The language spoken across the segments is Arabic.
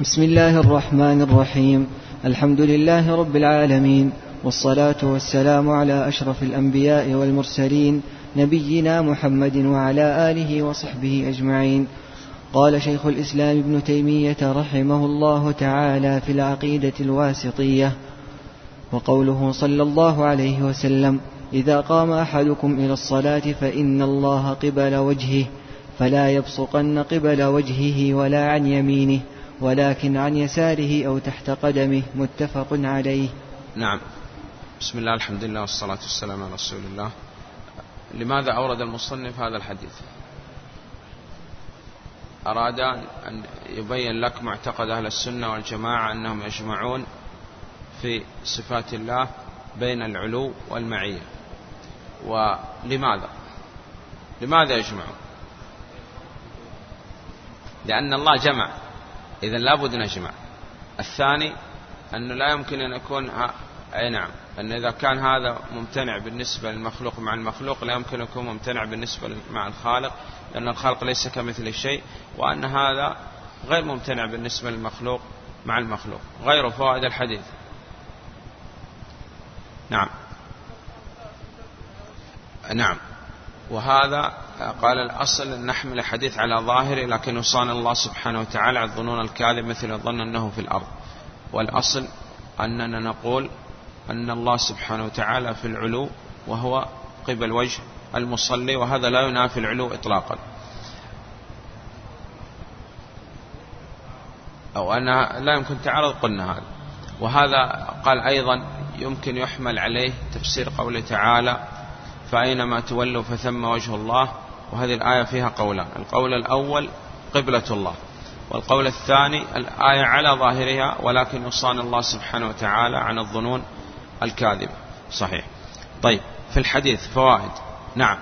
بسم الله الرحمن الرحيم. الحمد لله رب العالمين والصلاة والسلام على أشرف الأنبياء والمرسلين نبينا محمد وعلى آله وصحبه أجمعين. قال شيخ الإسلام ابن تيمية رحمه الله تعالى في العقيدة الواسطية وقوله صلى الله عليه وسلم إذا قام أحدكم إلى الصلاة فإن الله قبل وجهه فلا يبصقن قبل وجهه ولا عن يمينه. ولكن عن يساره أو تحت قدمه متفق عليه. نعم. بسم الله الحمد لله والصلاة والسلام على رسول الله. لماذا أورد المصنف هذا الحديث؟ أراد أن يبين لك معتقد أهل السنة والجماعة أنهم يجمعون في صفات الله بين العلو والمعية. ولماذا؟ لماذا يجمعون؟ لأن الله جمع. إذا لابد نجمع الثاني أنه لا يمكن أن يكون أي نعم. أن إذا كان هذا ممتنع بالنسبة للمخلوق مع المخلوق لا يمكن أن يكون ممتنع بالنسبة مع الخالق لأن الخالق ليس كمثل شيء وأن هذا غير ممتنع بالنسبة للمخلوق مع المخلوق. غير فوائد الحديث. نعم. نعم. وهذا قال الأصل أن نحمل الحديث على ظاهره لكن وصان الله سبحانه وتعالى على الظنون الكاذب مثل الظن أنه في الأرض. والأصل أننا نقول أن الله سبحانه وتعالى في العلو وهو قبل وجه المصلي وهذا لا ينافي العلو إطلاقا. أو أنها لا يمكن تعرض قلنا هذا. وهذا قال أيضا يمكن يحمل عليه تفسير قوله تعالى فأينما تولوا فثم وجه الله وهذه الآية فيها قولان. القول الأول قبلة الله والقول الثاني الآية على ظاهرها ولكن يصان الله سبحانه وتعالى عن الظنون الكاذبة. صحيح. طيب في الحديث فوائد. نعم.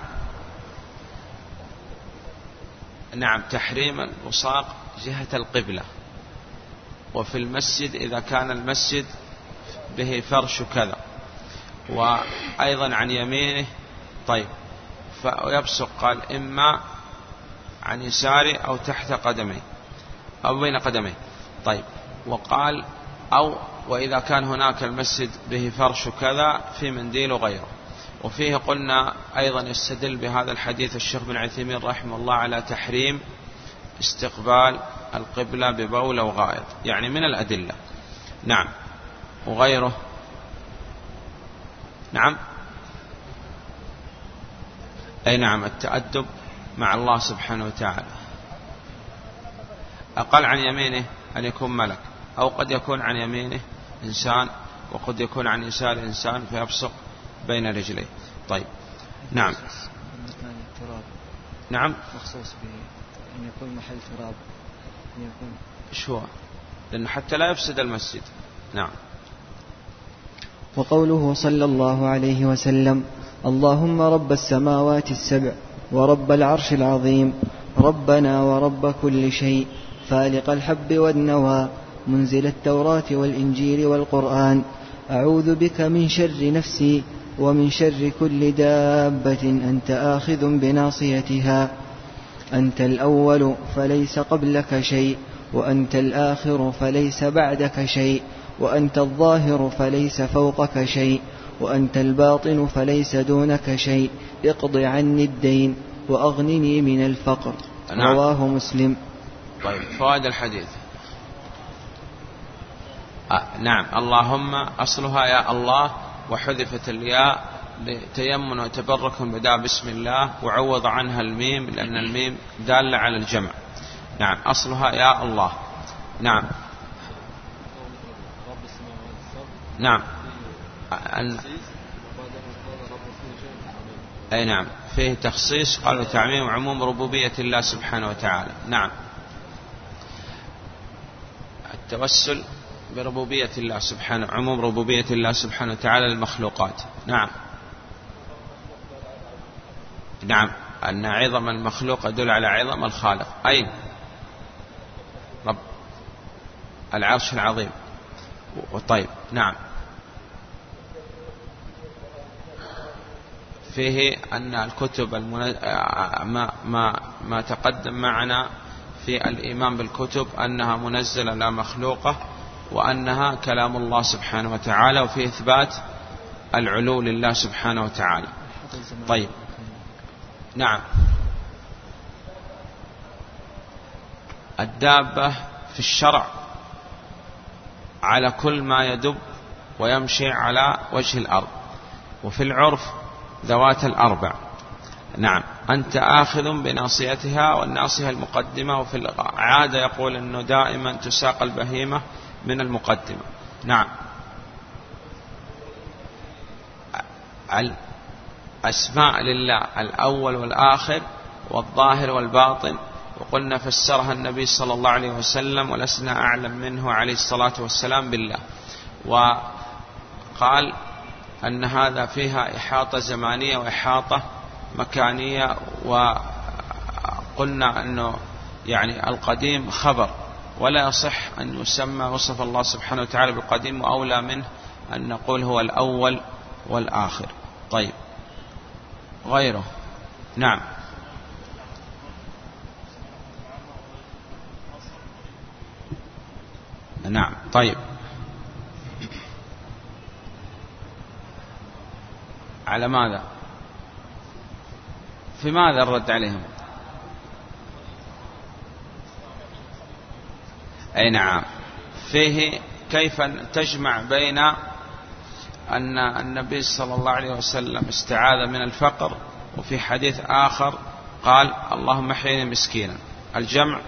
نعم تحريم الوساق جهة القبلة. وفي المسجد إذا كان المسجد به فرش كذا. وأيضا عن يمينه. طيب فيبصق قال إما عن يساره أو تحت قدميه أو بين قدميه. طيب وقال أو وإذا كان هناك المسجد به فرش كذا في منديل وغيره. وفيه قلنا أيضا يستدل بهذا الحديث الشيخ بن عثيمين رحمه الله على تحريم استقبال القبلة ببول أو غائط يعني من الأدلة. نعم. وغيره. نعم. أي نعم التأدب مع الله سبحانه وتعالى. أقل عن يمينه أن يكون ملك أو قد يكون عن يمينه إنسان وقد يكون عن يسار إنسان فيبصق بين رجليه. طيب نعم. نعم. مخصوص أن يكون محل تراب أن يكون هو لأنه حتى لا يفسد المسجد. نعم. وقوله صلى الله عليه وسلم اللهم رب السماوات السبع ورب العرش العظيم ربنا ورب كل شيء فالق الحب والنوى منزل التوراة والإنجيل والقرآن أعوذ بك من شر نفسي ومن شر كل دابة أنت آخذ بناصيتها أنت الأول فليس قبلك شيء وأنت الآخر فليس بعدك شيء وأنت الظاهر فليس فوقك شيء وأنت الباطن فليس دونك شيء. اقض عني الدين وأغنني من الفقر. نعم. رواه مسلم. طيب فوائد الحديث. آه نعم. اللهم أصلها يا الله وحذفت الياء لتيمن وتبرك بداء بسم الله وعوض عنها الميم لأن الميم دالة على الجمع. نعم. أصلها يا الله. نعم. نعم. أن أي نعم. فيه تخصيص قالوا تعميم عموم ربوبية الله سبحانه وتعالى. نعم. التوسل بربوبية الله سبحانه عموم ربوبية الله سبحانه وتعالى للمخلوقات. نعم. نعم. أن عظم المخلوق يدل على عظم الخالق. أي؟ رب. العرش العظيم. وطيب نعم. فيه أن الكتب المن... ما, ما, ما تقدم معنا في الإيمان بالكتب أنها منزلة لا مخلوقة وأنها كلام الله سبحانه وتعالى وفي إثبات العلو لله سبحانه وتعالى. طيب. نعم. الدابة في الشرع على كل ما يدب ويمشي على وجه الأرض وفي العرف ذوات الأربع. نعم. أنت آخذ بناصيتها والناصية المقدمة وفي العادة يقول أنه دائما تساق البهيمة من المقدمة. نعم. الأسماء لله الأول والآخر والظاهر والباطن. وقلنا فسرها النبي صلى الله عليه وسلم ولسنا أعلم منه عليه الصلاة والسلام بالله. وقال أن هذا فيها إحاطة زمانية وإحاطة مكانية وقلنا أنه يعني القديم خبر. ولا يصح أن يسمى وصف الله سبحانه وتعالى بالقديم وأولى منه أن نقول هو الأول والآخر. طيب. غيره. نعم. نعم. طيب. على ماذا؟ في ماذا الرد عليهم؟ أي نعم. فيه كيف تجمع بين أن النبي صلى الله عليه وسلم استعاذ من الفقر وفي حديث آخر قال اللهم احيني مسكينا. الجمع.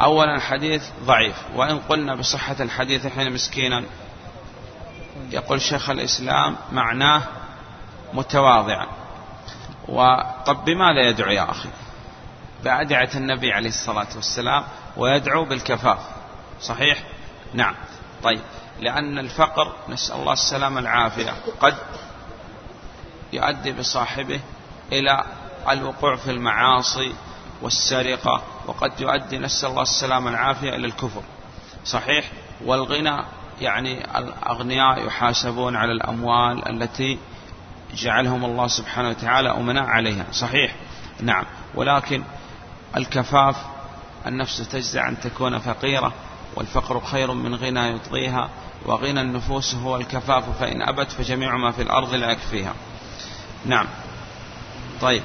أولا الحديث ضعيف. وإن قلنا بصحة الحديث حين مسكينا يقول شيخ الإسلام معناه متواضعا. وطب بماذا يدعو يا أخي؟ بأدعة النبي عليه الصلاة والسلام ويدعو بالكفاف. صحيح؟ نعم. طيب. لأن الفقر نسأل الله السلامة العافية قد يؤدي بصاحبه إلى الوقوع في المعاصي والسرقة وقد يؤدي نسأل الله السلامة العافية إلى الكفر. صحيح؟ والغنى يعني الأغنياء يحاسبون على الأموال التي جعلهم الله سبحانه وتعالى أمناء عليها. صحيح؟ نعم. ولكن الكفاف النفس تجزع أن تكون فقيرة والفقر خير من غنى يطغيها وغنى النفوس هو الكفاف فإن أبت فجميع ما في الأرض لا يكفيها. نعم. طيب.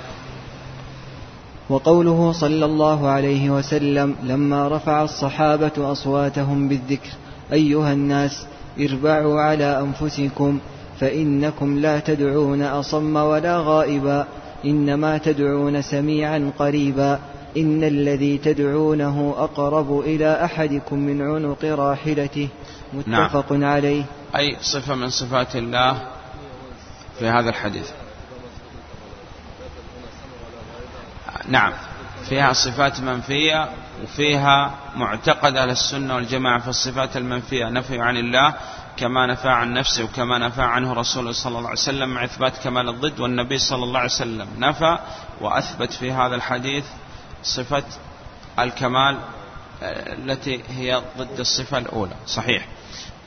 وقوله صلى الله عليه وسلم لما رفع الصحابة أصواتهم بالذكر أيها الناس اربعوا على أنفسكم فإنكم لا تدعون أصم ولا غائبا إنما تدعون سميعا قريبا إن الذي تدعونه أقرب إلى أحدكم من عنق راحلته. متفق نعم. عليه. أي صفة من صفات الله في هذا الحديث. نعم. فيها صفات منفية وفيها معتقد أهل السنة والجماعة في الصفات المنفية نفي عن الله. كما نفى عن نفسه وكما نفى عنه رسوله صلى الله عليه وسلم مع إثبات كمال الضد والنبي صلى الله عليه وسلم. نفى وأثبت في هذا الحديث صفة الكمال آه، التي هي ضد الصفة الأولى. صحيح.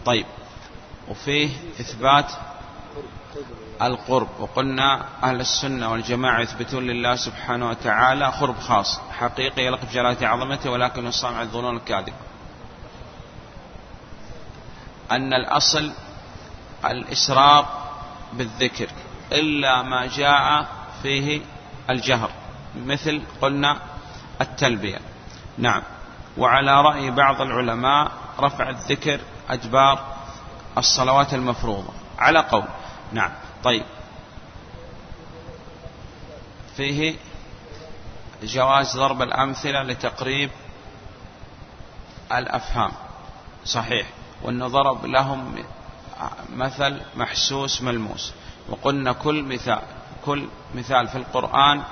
طيب. وفيه إثبات القرب. وقلنا أهل السنة والجماعة يثبتون لله سبحانه وتعالى قرب خاص. حقيقي يلقى بجلالة عظمته ولكن يصام الظنون الكاذبة. أن الأصل الإسرار بالذكر إلا ما جاء فيه الجهر مثل قلنا التلبية. نعم. وعلى رأي بعض العلماء رفع الذكر أدبار الصلوات المفروضة. على قول. نعم. طيب. فيه جواز ضرب الأمثلة لتقريب الأفهام. صحيح. وأنه ضرب لهم مثل محسوس ملموس. وقلنا كل مثال كل مثال في القرآن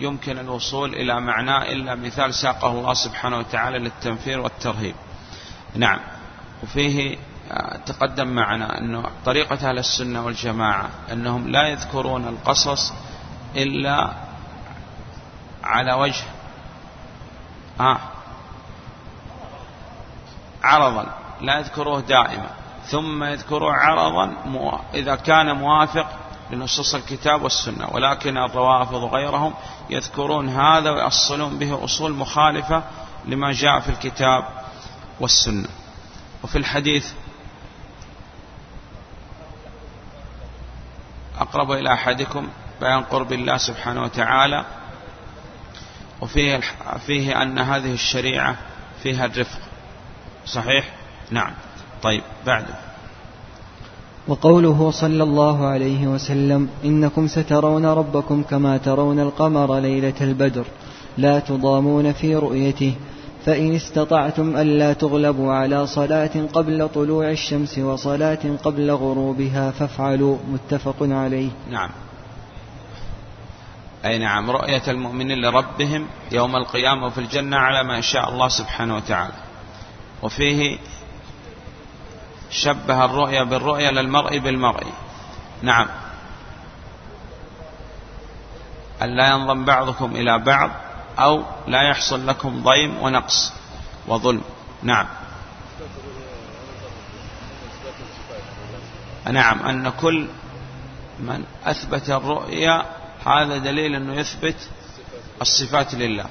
يمكن الوصول إلى معناه إلا مثال ساقه الله سبحانه وتعالى للتنفير والترهيب. نعم. وفيه آه، تقدم معنا أنه طريقة أهل السنة والجماعة أنهم لا يذكرون القصص إلا على وجه آه عرضا. لا يذكروه دائما ثم يذكروه عرضا إذا كان موافق لنصوص الكتاب والسنة ولكن الروافض غيرهم يذكرون هذا ويأصلون به أصول مخالفة لما جاء في الكتاب والسنة. وفي الحديث أقرب إلى أحدكم بيان قرب الله سبحانه وتعالى وفيه فيه أن هذه الشريعة فيها الرفق صحيح؟ نعم. طيب بعده وقوله صلى الله عليه وسلم إنكم سترون ربكم كما ترون القمر ليلة البدر لا تضامون في رؤيته فإن استطعتم ألا تغلبوا على صلاة قبل طلوع الشمس وصلاة قبل غروبها فافعلوا متفق عليه. نعم. أي نعم رؤية المؤمنين لربهم يوم القيامة في الجنة على ما شاء الله سبحانه وتعالى. وفيه شبه الرؤيا بالرؤيا للمرء بالمرء. نعم. ألا ينضم بعضكم إلى بعض أو لا يحصل لكم ضيم ونقص وظلم. نعم. نعم. أن كل من أثبت الرؤيا هذا دليل أنه يثبت الصفات لله.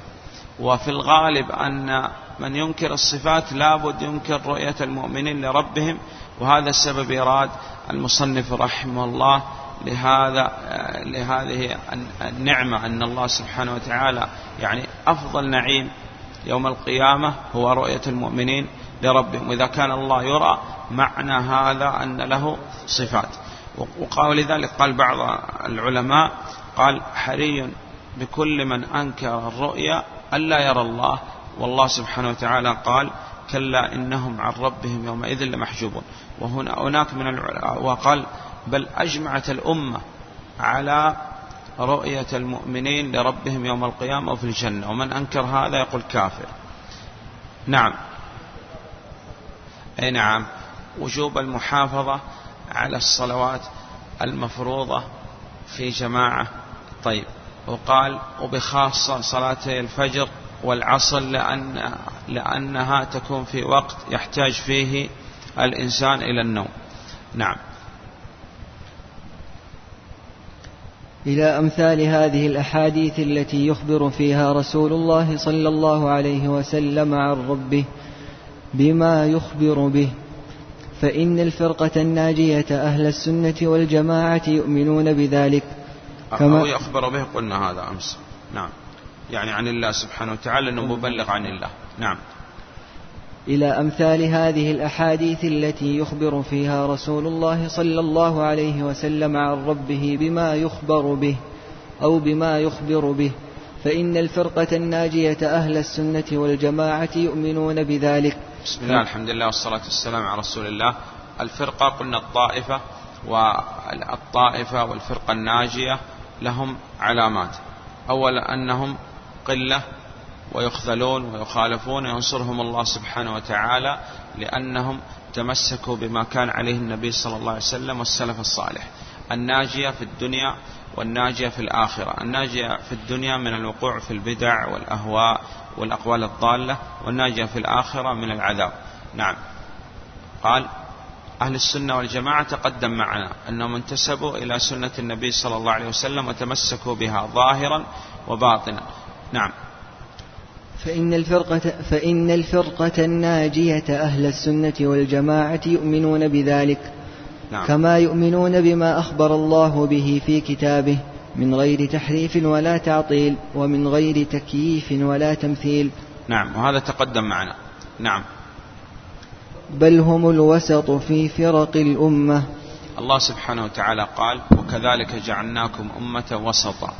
وفي الغالب أن من ينكر الصفات لابد ينكر رؤية المؤمنين لربهم وهذا السبب إراد المصنف رحمه الله لهذا لهذه النعمة أن الله سبحانه وتعالى يعني أفضل نعيم يوم القيامة هو رؤية المؤمنين لربهم. وإذا كان الله يرى معنى هذا أن له صفات. وقال لذلك قال بعض العلماء قال حري بكل من أنكر الرؤيا ألا يرى الله. والله سبحانه وتعالى قال كلا إنهم عن ربهم يومئذ لمحجوبون. وهنا هناك من وقال بل أجمعت الأمة على رؤية المؤمنين لربهم يوم القيامة وفي الجنة. ومن أنكر هذا يقول كافر. نعم. أي نعم. وجوب المحافظة على الصلوات المفروضة في جماعة. طيب. وقال وبخاصة صلاتي الفجر والعصر لأن لأنها تكون في وقت يحتاج فيه الإنسان إلى النوم. نعم. إلى أمثال هذه الأحاديث التي يخبر فيها رسول الله صلى الله عليه وسلم عن ربه بما يخبر به. فإن الفرقة الناجية أهل السنة والجماعة يؤمنون بذلك. كما أو يخبر به قلنا هذا أمس. نعم. يعني عن الله سبحانه وتعالى أنه مبلغ عن الله. نعم. إلى أمثال هذه الأحاديث التي يخبر فيها رسول الله صلى الله عليه وسلم عن ربه بما يخبر به أو بما يخبر به فإن الفرقة الناجية أهل السنة والجماعة يؤمنون بذلك. بسم الله الحمد لله والصلاة والسلام على رسول الله. الفرقة قلنا الطائفة والطائفة والفرقة الناجية لهم علامات. أولا أنهم قلة ويخذلون ويخالفون وينصرهم الله سبحانه وتعالى لأنهم تمسكوا بما كان عليه النبي صلى الله عليه وسلم والسلف الصالح. الناجية في الدنيا والناجية في الآخرة. الناجية في الدنيا من الوقوع في البدع والأهواء والأقوال الضالة والناجية في الآخرة من العذاب. نعم. قال أهل السنة والجماعة تقدم معنا أنهم انتسبوا إلى سنة النبي صلى الله عليه وسلم وتمسكوا بها ظاهرا وباطنا. نعم. فإن الفرقة, فإن الفرقة الناجية أهل السنة والجماعة يؤمنون بذلك نعم. كما يؤمنون بما أخبر الله به في كتابه من غير تحريف ولا تعطيل ومن غير تكييف ولا تمثيل. نعم وهذا تقدم معنا. نعم. بل هم الوسط في فرق الأمة. الله سبحانه وتعالى قال وكذلك جعلناكم أمة وسطا.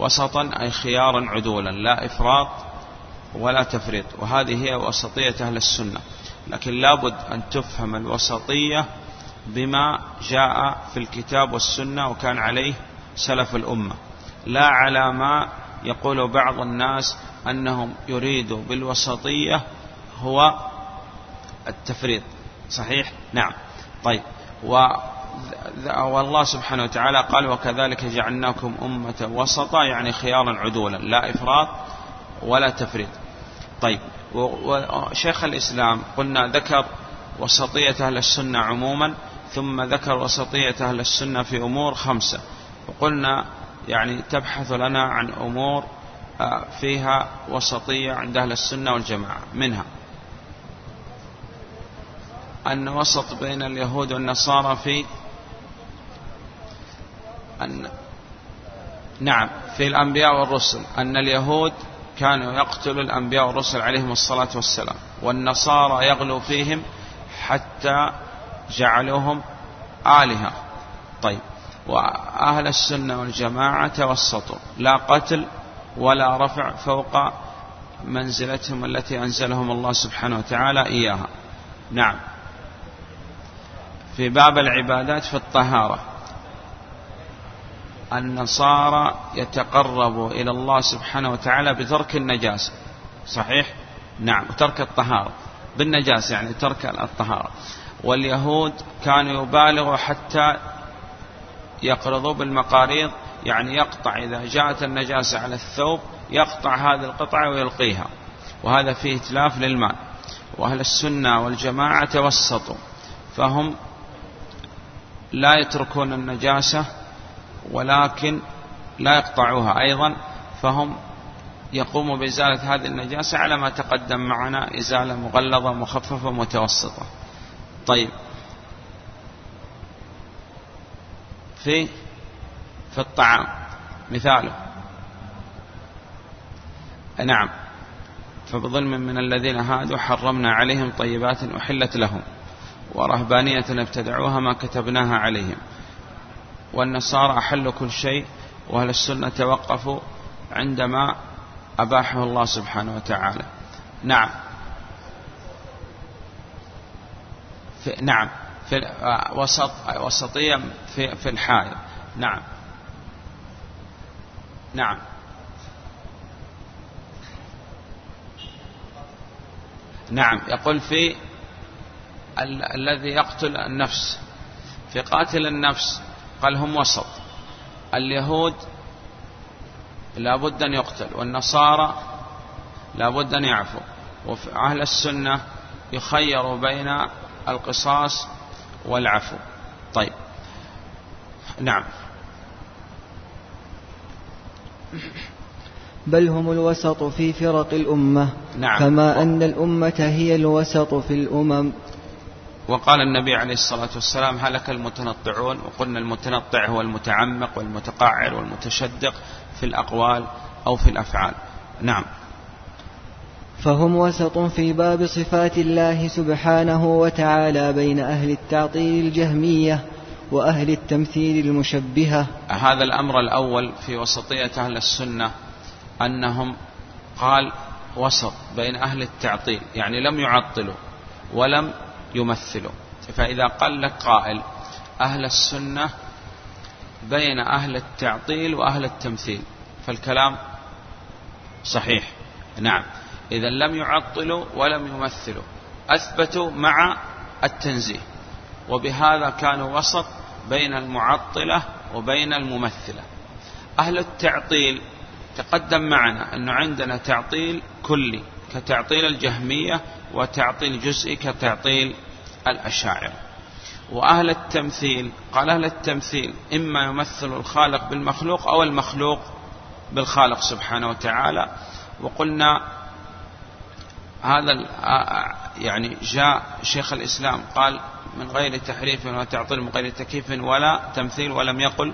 وسطا أي خيارا عدولا. لا إفراط ولا تفريط. وهذه هي وسطية أهل السنة. لكن لابد أن تفهم الوسطية بما جاء في الكتاب والسنة وكان عليه سلف الأمة. لا على ما يقول بعض الناس أنهم يريدوا بالوسطية هو التفريط. صحيح؟ نعم. طيب. و والله سبحانه وتعالى قال وكذلك جعلناكم أمة وسطا يعني خيارا عدولا لا إفراط ولا تفريط. طيب وشيخ الإسلام قلنا ذكر وسطية أهل السنة عموما ثم ذكر وسطية أهل السنة في أمور خمسة. وقلنا يعني تبحث لنا عن أمور آه، فيها وسطية عند أهل السنة والجماعة منها أن وسط بين اليهود والنصارى في أن نعم في الأنبياء والرسل أن اليهود كانوا يقتلوا الأنبياء والرسل عليهم الصلاة والسلام والنصارى يغلو فيهم حتى جعلوهم آلهة. طيب وأهل السنة والجماعة توسطوا لا قتل ولا رفع فوق منزلتهم التي أنزلهم الله سبحانه وتعالى إياها. نعم. في باب العبادات في الطهارة النصارى يتقرب إلى الله سبحانه وتعالى بترك النجاسة. صحيح؟ نعم. وترك الطهارة. بالنجاسة يعني ترك الطهارة. واليهود كانوا يبالغوا حتى يقرضوا بالمقاريض يعني يقطع إذا جاءت النجاسة على الثوب يقطع هذه القطعة ويلقيها. وهذا فيه إتلاف للمال. وأهل السنة والجماعة توسطوا. فهم لا يتركون النجاسة ولكن لا يقطعوها أيضا فهم يقوموا بإزالة هذه النجاسة على ما تقدم معنا إزالة مغلظة مخففة متوسطة. طيب. في في الطعام. مثاله. نعم. فبظلم من الذين هادوا حرمنا عليهم طيبات أحلت لهم ورهبانية ابتدعوها ما كتبناها عليهم. والنصارى أحلوا كل شيء وأهل السنة توقفوا عندما أباحه الله سبحانه وتعالى. نعم. في نعم. في آه، وسط وسطية في في الحائط نعم. نعم. نعم. يقول في ال الذي يقتل النفس في قاتل النفس قال هم وسط. اليهود لابد أن يقتل والنصارى لابد أن يعفو وفي أهل السنة يخير بين القصاص والعفو. طيب. نعم. بل هم الوسط في فرق الأمة. نعم. كما أن الأمة هي الوسط في الأمم. وقال النبي عليه الصلاة والسلام هلك المتنطعون وقلنا المتنطع هو المتعمق والمتقعر والمتشدق في الأقوال أو في الأفعال. نعم. فهم وسط في باب صفات الله سبحانه وتعالى بين أهل التعطيل الجهمية وأهل التمثيل المشبهة. هذا الأمر الأول في وسطية أهل السنة أنهم قال وسط بين أهل التعطيل يعني لم يعطلوا ولم يمثلوا فإذا قال لك قائل أهل السنة بين أهل التعطيل وأهل التمثيل. فالكلام صحيح. نعم. إذا لم يعطلوا ولم يمثلوا. أثبتوا مع التنزيه. وبهذا كانوا وسط بين المعطلة وبين الممثلة. أهل التعطيل تقدم معنا أنه عندنا تعطيل كلي كتعطيل الجهمية وتعطيل جزئي كتعطيل الأشاعرة وأهل التمثيل قال أهل التمثيل إما يمثل الخالق بالمخلوق أو المخلوق بالخالق سبحانه وتعالى. وقلنا هذا يعني جاء شيخ الإسلام قال من غير تحريف ولا تعطيل من غير تكييف ولا تمثيل ولم يقل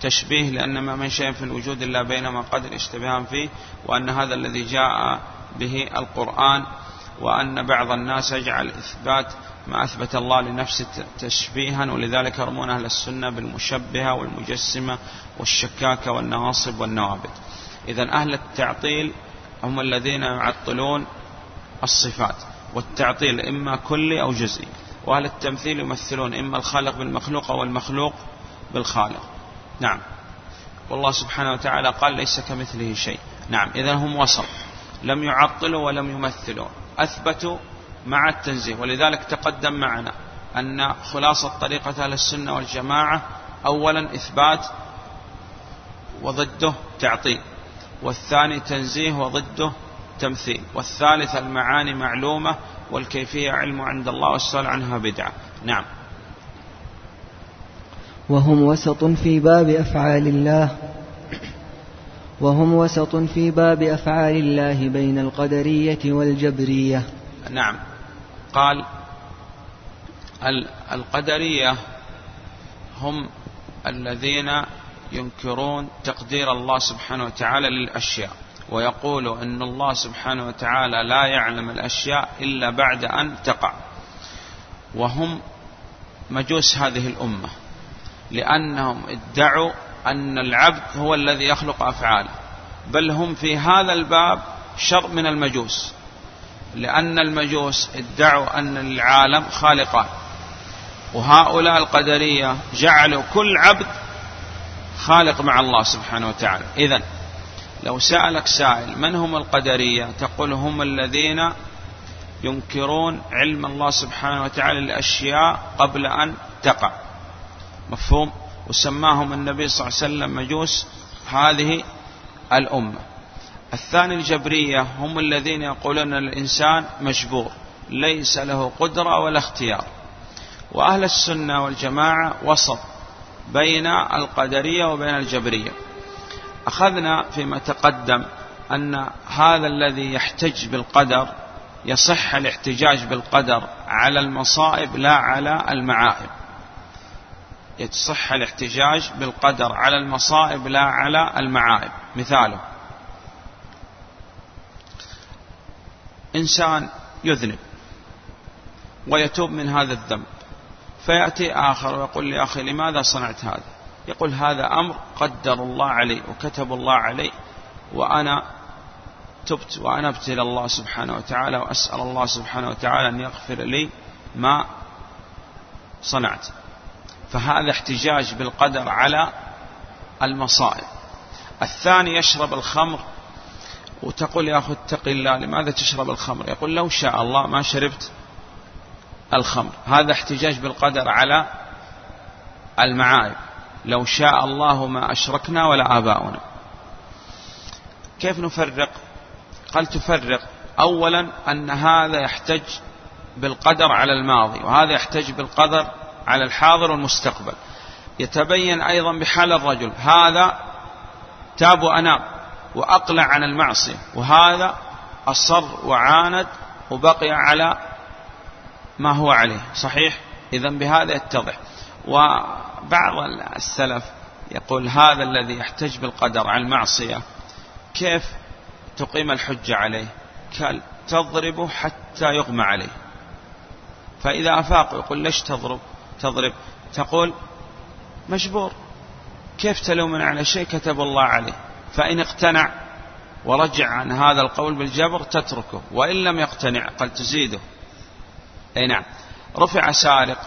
تشبيه لأن ما من شيء في الوجود إلا بينما قدر اشتباها فيه وأن هذا الذي جاء به القرآن وأن بعض الناس يجعل إثبات ما أثبت الله لنفسه تشبيها ولذلك يرمون أهل السنة بالمشبهة والمجسمة والشكاكة والنواصب والنوابت. إذا أهل التعطيل هم الذين يعطلون الصفات والتعطيل إما كلي أو جزئي وأهل التمثيل يمثلون إما الخالق بالمخلوق أو المخلوق بالخالق. نعم. والله سبحانه وتعالى قال ليس كمثله شيء. نعم. إذا هم وسط لم يعطلوا ولم يمثلوا أثبتوا مع التنزيه. ولذلك تقدم معنا أن خلاصة طريقة أهل السنة والجماعة أولا إثبات وضده تعطيل والثاني تنزيه وضده تمثيل والثالث المعاني معلومة والكيفية علم عند الله والسؤال عنها بدعة. نعم. وهم وسط في باب أفعال الله. وهم وسط في باب أفعال الله بين القدرية والجبرية. نعم. قال القدرية هم الذين ينكرون تقدير الله سبحانه وتعالى للأشياء ويقول أن الله سبحانه وتعالى لا يعلم الأشياء إلا بعد أن تقع. وهم مجوس هذه الأمة لأنهم ادعوا أن العبد هو الذي يخلق أفعاله بل هم في هذا الباب شر من المجوس لأن المجوس ادعوا أن العالم خالقان وهؤلاء القدرية جعلوا كل عبد خالق مع الله سبحانه وتعالى. إذا لو سألك سائل من هم القدرية؟ تقول هم الذين ينكرون علم الله سبحانه وتعالى للأشياء قبل أن تقع. مفهوم؟ وسماهم النبي صلى الله عليه وسلم مجوس هذه الأمة. الثاني الجبرية هم الذين يقولون الإنسان مجبور ليس له قدرة ولا اختيار. وأهل السنة والجماعة وسط بين القدرية وبين الجبرية. أخذنا فيما تقدم أن هذا الذي يحتج بالقدر يصح الاحتجاج بالقدر على المصائب لا على المعائب. يصح الاحتجاج بالقدر على المصائب لا على المعائب. مثاله إنسان يذنب ويتوب من هذا الذنب فيأتي آخر ويقول لي أخي لماذا صنعت هذا؟ يقول هذا أمر قدر الله علي وكتب الله علي وأنا تبت وأنا أبتلى الله سبحانه وتعالى وأسأل الله سبحانه وتعالى أن يغفر لي ما صنعت. فهذا احتجاج بالقدر على المصائب. الثاني يشرب الخمر. وتقول يا أخي اتق الله لماذا تشرب الخمر؟ يقول لو شاء الله ما شربت الخمر. هذا احتجاج بالقدر على المعايب. لو شاء الله ما أشركنا ولا آباؤنا. كيف نفرق؟ قال تفرق. أولا أن هذا يحتج بالقدر على الماضي وهذا يحتج بالقدر على الحاضر والمستقبل. يتبين أيضا بحال الرجل. هذا تاب وأناب وأقلع عن المعصية. وهذا أصر وعاند وبقي على ما هو عليه. صحيح؟ إذا بهذا يتضح. وبعض السلف يقول هذا الذي يحتج بالقدر على المعصية كيف تقيم الحجة عليه؟ قال تضرب حتى يغمى عليه. فإذا أفاق يقول ليش تضرب؟ تضرب تقول مجبور. كيف تلومن على شيء كتب الله عليه؟ فإن اقتنع ورجع عن هذا القول بالجبر تتركه وإن لم يقتنع قد تزيده. أي نعم. رفع سارق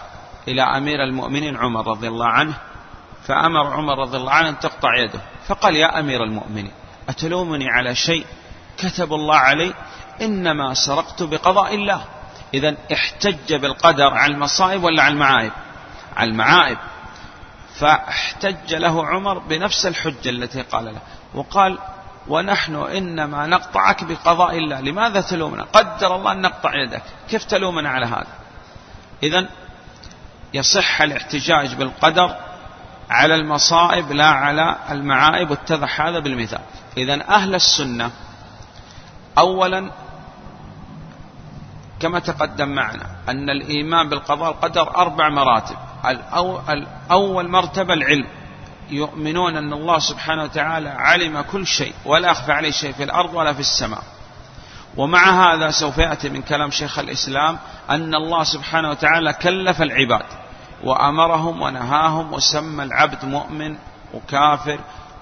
إلى أمير المؤمنين عمر رضي الله عنه فأمر عمر رضي الله عنه أن تقطع يده فقال يا أمير المؤمنين أتلومني على شيء كتب الله علي؟ إنما سرقت بقضاء الله. إذا احتج بالقدر على المصائب ولا على المعايب؟ على المعايب. فاحتج له عمر بنفس الحجة التي قال له. وقال ونحن إنما نقطعك بقضاء الله. لماذا تلومنا؟ قدر الله أن نقطع يدك. كيف تلومنا على هذا؟ إذا يصح الاحتجاج بالقدر على المصائب لا على المعائب واتضح هذا بالمثال. إذا أهل السنة أولا كما تقدم معنا أن الإيمان بالقضاء والقدر أربع مراتب. الأول مرتبة العلم. يؤمنون أن الله سبحانه وتعالى علم كل شيء ولا أخفى عليه شيء في الأرض ولا في السماء. ومع هذا سوف يأتي من كلام شيخ الإسلام أن الله سبحانه وتعالى كلف العباد وأمرهم ونهاهم وسمى العبد مؤمن وكافر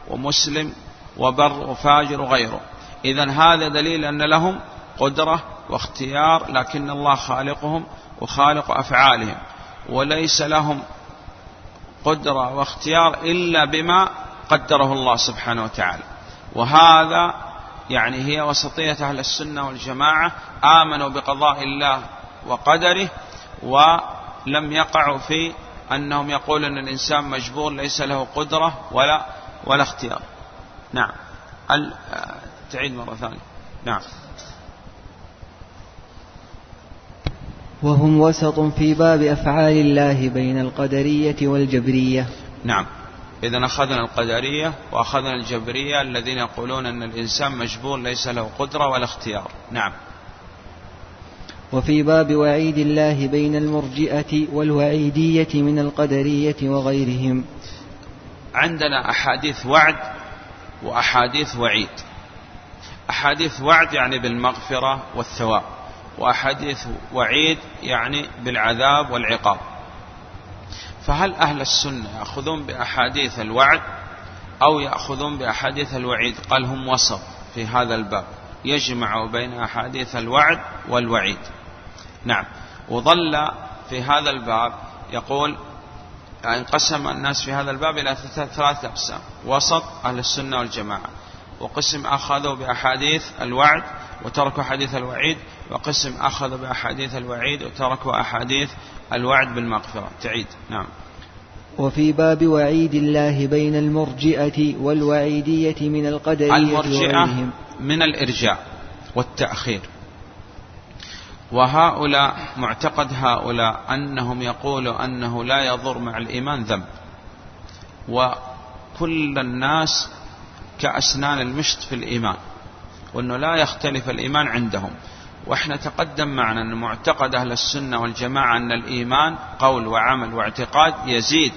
ومسلم وبر وفاجر وغيره. إذا هذا دليل أن لهم قدرة واختيار لكن الله خالقهم وخالق أفعالهم وليس لهم قدرة واختيار إلا بما قدره الله سبحانه وتعالى. وهذا يعني هي وسطية أهل السنة والجماعة آمنوا بقضاء الله وقدره ولم يقعوا في أنهم يقولون أن الإنسان مجبور ليس له قدرة ولا ولا اختيار. نعم. تعيد مرة ثانية. نعم. وهم وسط في باب أفعال الله بين القدرية والجبرية. نعم. إذا أخذنا القدرية وأخذنا الجبرية الذين يقولون أن الإنسان مجبور ليس له قدرة ولا اختيار. نعم. وفي باب وعيد الله بين المرجئة والوعيدية من القدرية وغيرهم. عندنا أحاديث وعد وأحاديث وعيد. أحاديث وعد يعني بالمغفرة والثواب. وأحاديث وعيد يعني بالعذاب والعقاب. فهل أهل السنة يأخذون بأحاديث الوعد أو يأخذون بأحاديث الوعيد؟ قال هم وسط في هذا الباب. يجمع بين أحاديث الوعد والوعيد. نعم. وظل في هذا الباب يقول انقسم الناس في هذا الباب إلى ثلاثة أقسام. وسط أهل السنة والجماعة. وقسم أخذوا بأحاديث الوعد وتركوا أحاديث الوعيد وقسم أخذوا بأحاديث الوعيد وتركوا أحاديث الوعد بالمغفرة. تعيد. نعم. وفي باب وعيد الله بين المرجئة والوعيدية من القدرية المرجئة من الإرجاء والتأخير. وهؤلاء معتقد هؤلاء أنهم يقولوا أنه لا يضر مع الإيمان ذنب. وكل الناس كأسنان المشط في الإيمان. وأنه لا يختلف الإيمان عندهم. وإحنا تقدم معنا أن معتقد أهل السنة والجماعة أن الإيمان قول وعمل واعتقاد يزيد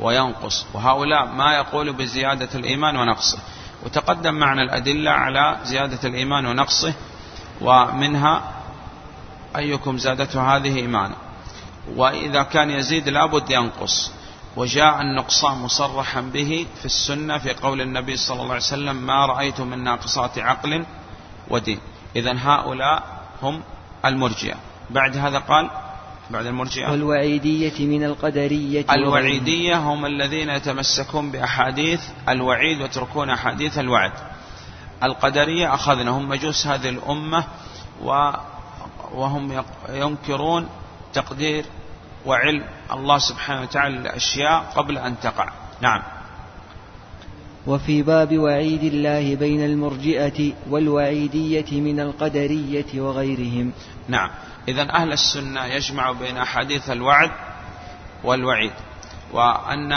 وينقص وهؤلاء ما يقول بزيادة الإيمان ونقصه. وتقدم معنا الأدلة على زيادة الإيمان ونقصه ومنها أيكم زادته هذه إيمانا. وإذا كان يزيد لابد ينقص. وجاء النقصان مصرحا به في السنة في قول النبي صلى الله عليه وسلم ما رأيت من ناقصات عقل ودين. إذا هؤلاء هم المرجئة. بعد هذا قال بعد المرجئة. والوعيدية من القدرية الوعيدية هم الذين يتمسكون بأحاديث الوعيد ويتركون أحاديث الوعد. القدرية أخذنا هم مجوس هذه الأمة وهم ينكرون تقدير وعلم الله سبحانه وتعالى الأشياء قبل أن تقع. نعم. وفي باب وعيد الله بين المرجئة والوعيدية من القدرية وغيرهم. نعم. إذا أهل السنة يجمع بين أحاديث الوعد والوعيد وأن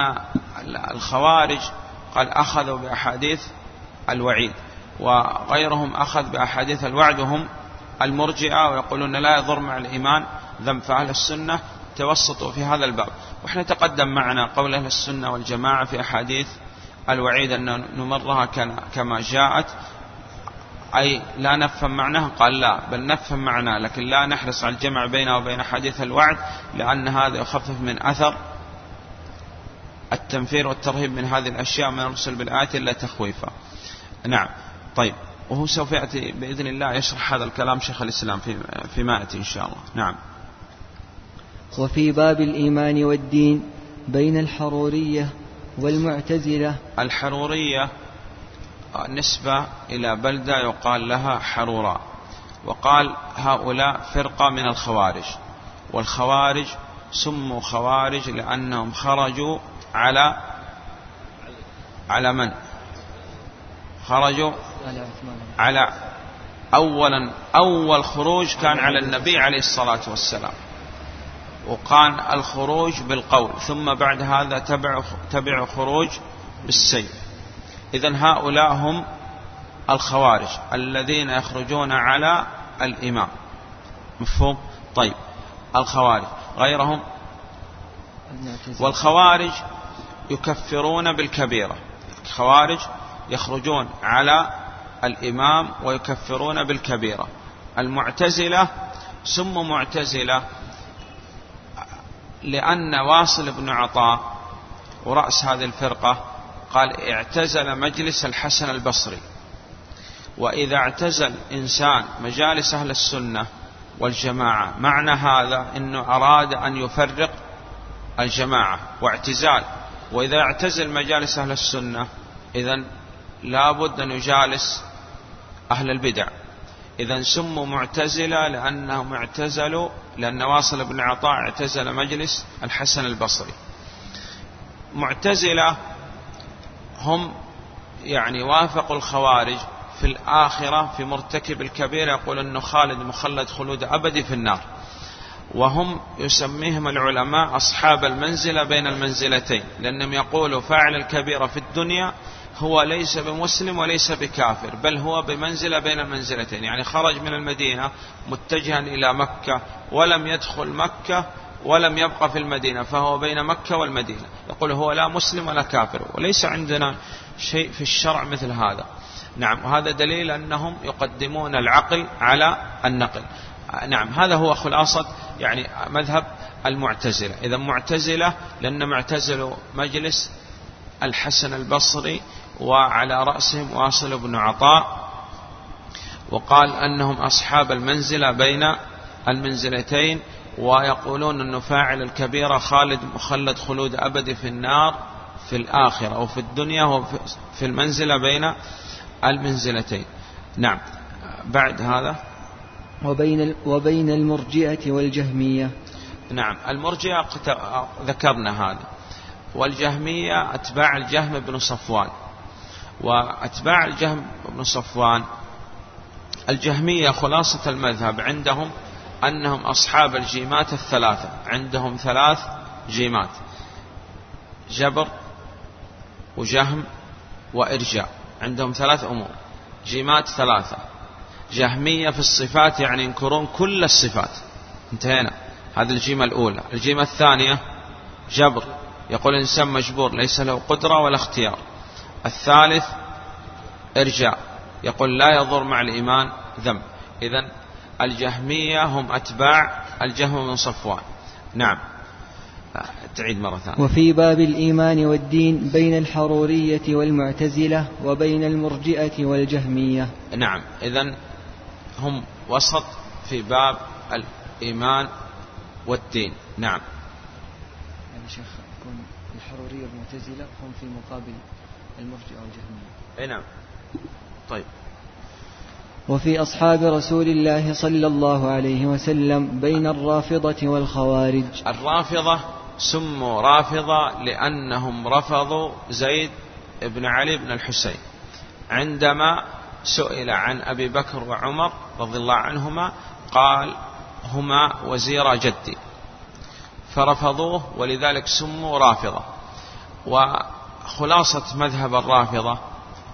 الخوارج قال أخذوا بأحاديث الوعيد وغيرهم أخذ بأحاديث الوعد وهم المرجئة ويقولون لا يضر مع الإيمان ذنب فأهل السنة توسطوا في هذا الباب. وإحنا تقدم معنا قول أهل السنة والجماعة في أحاديث الوعيد أن نمرها كما جاءت. أي لا نفهم معناها؟ قال لا بل نفهم معناه لكن لا نحرص على الجمع بينه وبين حديث الوعد لأن هذا يخفف من أثر التنفير والترهيب من هذه الأشياء ما يرسل بالآيات إلا تخويفا. نعم. طيب. وهو سوف يأتي بإذن الله يشرح هذا الكلام شيخ الإسلام في فيما يأتي إن شاء الله. نعم. وفي باب الإيمان والدين بين الحرورية والمعتزلة. الحرورية نسبة إلى بلدة يقال لها حروراء وقال هؤلاء فرقة من الخوارج والخوارج سموا خوارج لأنهم خرجوا على على من؟ خرجوا على أولا أول خروج كان على النبي عليه الصلاة والسلام. وكان الخروج بالقول ثم بعد هذا تبع تبع خروج بالسيف. إذا هؤلاء هم الخوارج الذين يخرجون على الإمام. مفهوم؟ طيب. الخوارج غيرهم؟ والخوارج يكفرون بالكبيرة. الخوارج يخرجون على الإمام ويكفرون بالكبيرة. المعتزلة سموا معتزلة لأن واصل بن عطاء ورأس هذه الفرقة قال اعتزل مجلس الحسن البصري. وإذا اعتزل إنسان مجالس أهل السنة والجماعة معنى هذا أنه أراد أن يفرق الجماعة واعتزال. وإذا اعتزل مجالس أهل السنة إذا لابد أن يجالس أهل البدع. إذا سموا معتزلة لأنهم اعتزلوا لأن واصل بن عطاء اعتزل مجلس الحسن البصري. معتزلة هم يعني وافقوا الخوارج في الآخرة في مرتكب الكبير يقول أنه خالد مخلد خلود أبدي في النار. وهم يسميهم العلماء أصحاب المنزلة بين المنزلتين لأنهم يقولوا فاعل الكبيرة في الدنيا هو ليس بمسلم وليس بكافر بل هو بمنزلة بين المنزلتين يعني خرج من المدينة متجها إلى مكة ولم يدخل مكة ولم يبقى في المدينة فهو بين مكة والمدينة. يقول هو لا مسلم ولا كافر وليس عندنا شيء في الشرع مثل هذا. نعم وهذا دليل أنهم يقدمون العقل على النقل. نعم هذا هو خلاصة يعني مذهب المعتزلة. إذا معتزلة لأن معتزلوا مجلس الحسن البصري وعلى رأسهم واصل بن عطاء وقال أنهم أصحاب المنزلة بين المنزلتين ويقولون أنه فاعل الكبيرة خالد مخلد خلود أبدي في النار في الآخرة أو في الدنيا وفي المنزلة بين المنزلتين. نعم. بعد هذا. وبين وبين المرجئة والجهمية. نعم. المرجئة ذكرنا هذا والجهمية أتباع الجهم بن صفوان. وأتباع الجهم بن صفوان. الجهمية خلاصة المذهب عندهم أنهم أصحاب الجيمات الثلاثة. عندهم ثلاث جيمات جبر وجهم وإرجاء. عندهم ثلاث أمور جيمات ثلاثة جهمية في الصفات يعني ينكرون كل الصفات. انتهينا. هذه الجيمة الأولى. الجيمة الثانية جبر. يقول الإنسان مجبور ليس له قدرة ولا اختيار. الثالث إرجاء يقول لا يضر مع الإيمان ذنب. إذا الجهمية هم أتباع الجهم من صفوان. نعم. تعيد مرة ثانية. وفي باب الإيمان والدين بين الحرورية والمعتزلة وبين المرجئة والجهمية. نعم. إذا هم وسط في باب الإيمان والدين. نعم. يعني شيخ يكون الحرورية والمعتزلة هم في مقابل المرجئة والجهمية أي نعم. طيب. وفي أصحاب رسول الله صلى الله عليه وسلم بين الرافضة والخوارج. الرافضة سموا رافضة لأنهم رفضوا زيد بن علي بن الحسين. عندما سئل عن أبي بكر وعمر رضي الله عنهما قال هما وزير جدي. فرفضوه ولذلك سموا رافضة. وخلاصة مذهب الرافضة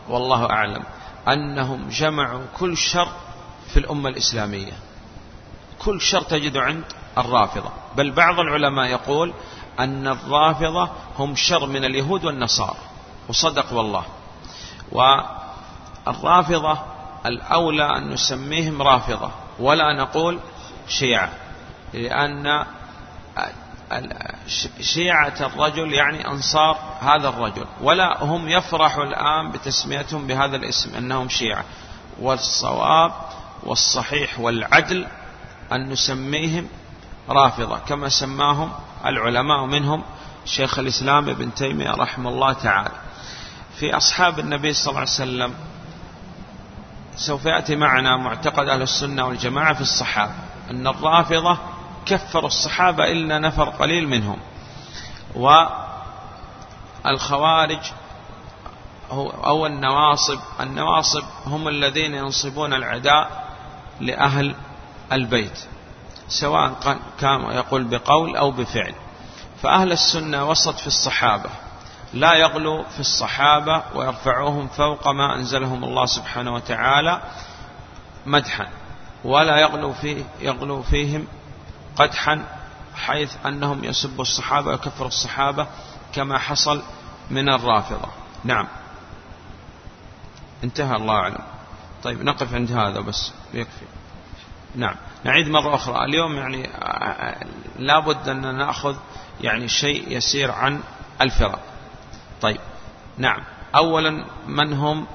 والله أعلم أنهم جمعوا كل شر في الأمة الإسلامية. كل شر تجد عند الرافضة. بل بعض العلماء يقول أن الرافضة هم شر من اليهود والنصارى وصدق والله. والرافضة الأولى أن نسميهم رافضة ولا نقول شيعة لأن شيعة الرجل يعني أنصار هذا الرجل. ولا هم يفرحوا الآن بتسميتهم بهذا الاسم أنهم شيعة. والصواب والصحيح والعدل أن نسميهم رافضة كما سماهم العلماء منهم شيخ الإسلام ابن تيمية رحمه الله تعالى. في أصحاب النبي صلى الله عليه وسلم سوف يأتي معنا معتقد أهل السنة والجماعة في الصحابة أن الرافضة كفروا الصحابة إلا نفر قليل منهم. والخوارج أو النواصب النواصب هم الذين ينصبون العداء لأهل البيت سواء كان يقول بقول أو بفعل. فأهل السنة وسط في الصحابة لا يغلو في الصحابة ويرفعوهم فوق ما أنزلهم الله سبحانه وتعالى مدحا ولا يغلو, فيه يغلو فيهم قدحا حيث أنهم يسبوا الصحابة ويكفروا الصحابة كما حصل من الرافضة. نعم. انتهى الله أعلم. طيب نقف عند هذا بس يكفي. نعم. نعيد مرة أخرى. اليوم يعني لابد أن نأخذ يعني شيء يسير عن الفرق. طيب. نعم. أولا من هم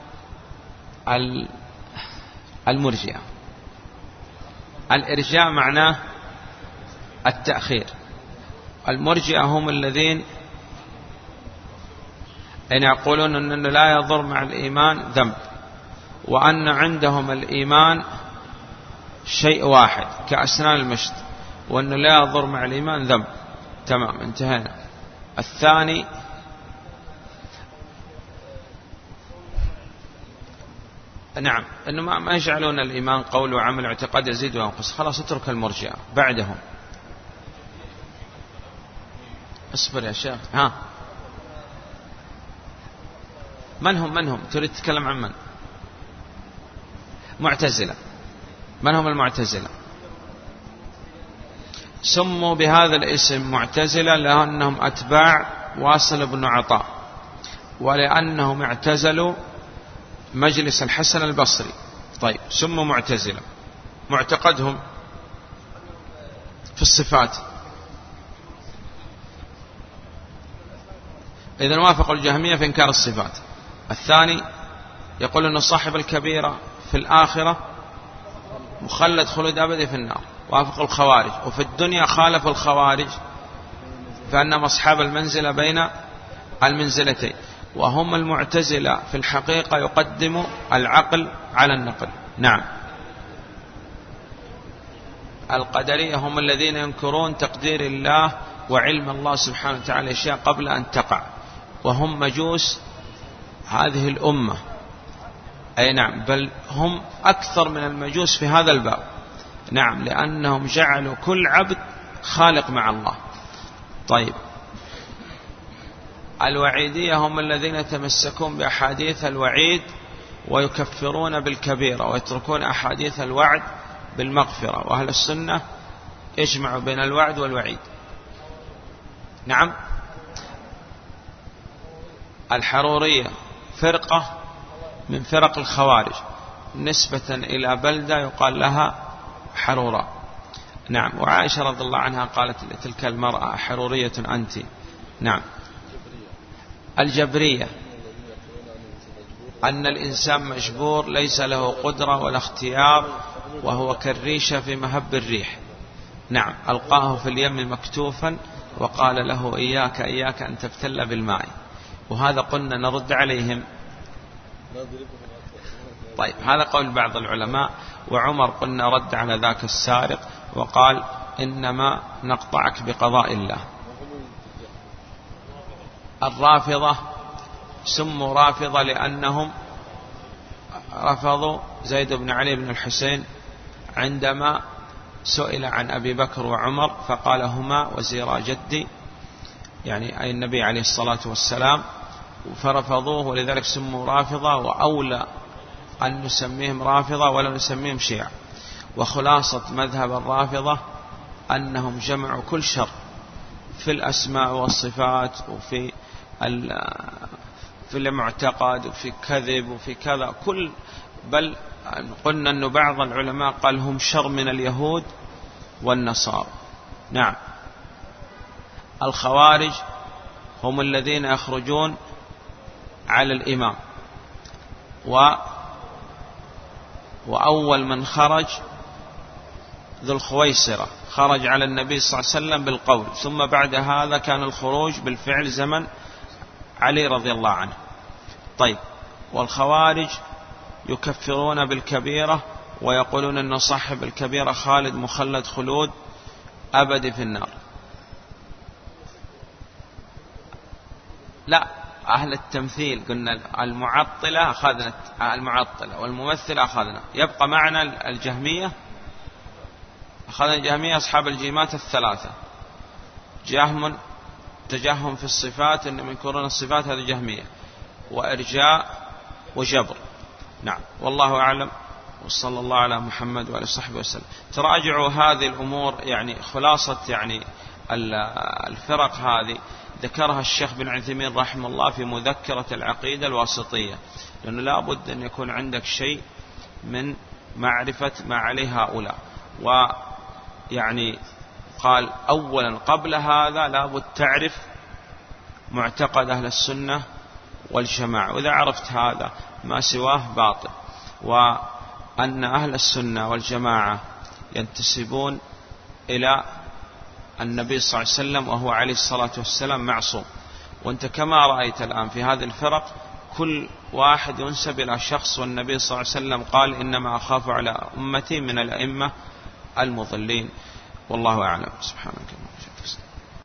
المرجئة؟ الإرجاء معناه التأخير. المرجئة هم الذين أن يقولون أنه لا يضر مع الإيمان ذنب وأن عندهم الإيمان شيء واحد كأسنان المشط وأنه لا يضر مع الإيمان ذنب. تمام انتهينا. الثاني نعم إنه ما يجعلون الإيمان قول وعمل اعتقاد يزيد وينقص. خلاص اترك المرجئة بعدهم. اصبر يا شيخ. ها. من هم من هم؟ تريد تتكلم عن من؟ معتزلة. من هم المعتزلة؟ سموا بهذا الاسم معتزلة لأنهم أتباع واصل بن عطاء ولأنهم اعتزلوا مجلس الحسن البصري. طيب سموا معتزلة. معتقدهم في الصفات. إذا وافقوا الجهمية في إنكار الصفات. الثاني يقول أن صاحب الكبيرة في الآخرة مخلد خلود أبدي في النار. وافق الخوارج. وفي الدنيا خالف الخوارج فأنهم أصحاب المنزلة بين المنزلتين. وهم المعتزلة في الحقيقة يقدم العقل على النقل. نعم. القدرية هم الذين ينكرون تقدير الله وعلم الله سبحانه وتعالى أشياء قبل أن تقع. وهم مجوس هذه الأمة. أي نعم بل هم أكثر من المجوس في هذا الباب. نعم لأنهم جعلوا كل عبد خالق مع الله. طيب. الوعيدية هم الذين يتمسكون بأحاديث الوعيد ويكفرون بالكبيرة ويتركون أحاديث الوعد بالمغفرة. وأهل السنة يجمع بين الوعد والوعيد. نعم. الحرورية فرقة من فرق الخوارج. نسبة إلى بلدة يقال لها حرورة. نعم وعائشة رضي الله عنها قالت لتلك المرأة حرورية أنت. نعم. الجبرية. أن الإنسان مجبور ليس له قدرة ولا اختيار وهو كالريشة في مهب الريح. نعم ألقاه في اليم مكتوفا وقال له إياك إياك أن تبتل بالماء. وهذا قلنا نرد عليهم. طيب هذا قول بعض العلماء وعمر قلنا رد على ذاك السارق وقال إنما نقطعك بقضاء الله. الرافضة سموا رافضة لأنهم رفضوا زيد بن علي بن الحسين عندما سئل عن أبي بكر وعمر فقال هما وزيرا جدي يعني أي النبي عليه الصلاة والسلام فرفضوه ولذلك سموا رافضة وأولى أن نسميهم رافضة ولا نسميهم شيعة. وخلاصة مذهب الرافضة أنهم جمعوا كل شر في الأسماء والصفات وفي في المعتقد وفي كذب وفي كذا كل بل قلنا أن بعض العلماء قال هم شر من اليهود والنصارى. نعم. الخوارج هم الذين يخرجون على الإمام. و وأول من خرج ذو الخويصرة خرج على النبي صلى الله عليه وسلم بالقول. ثم بعد هذا كان الخروج بالفعل زمن علي رضي الله عنه. طيب. والخوارج يكفرون بالكبيرة ويقولون أن صاحب الكبيرة خالد مخلد خلود أبدي في النار. لا. أهل التمثيل قلنا المعطلة أخذنا المعطلة والممثلة أخذنا. يبقى معنا الجهمية. أخذنا الجهمية أصحاب الجيمات الثلاثة. جهم تجهم في الصفات إنهم ينكرون الصفات هذه جهمية. وإرجاء وجبر. نعم. والله أعلم. وصلى الله على محمد وعلى صحبه وسلم. تراجعوا هذه الأمور يعني خلاصة يعني الفرق هذه. ذكرها الشيخ بن عثيمين رحمه الله في مذكرة العقيدة الواسطية لأنه لا بد أن يكون عندك شيء من معرفة ما عليه هؤلاء. ويعني قال أولا قبل هذا لابد تعرف معتقد أهل السنة والجماعة وإذا عرفت هذا ما سواه باطل. وأن أهل السنة والجماعة ينتسبون إلى النبي صلى الله عليه وسلم وهو عليه الصلاة والسلام معصوم. وأنت كما رأيت الآن في هذه الفرق كل واحد ينسب إلى شخص والنبي صلى الله عليه وسلم قال إنما أخاف على أمتي من الأئمة المضلين. والله أعلم. سبحانك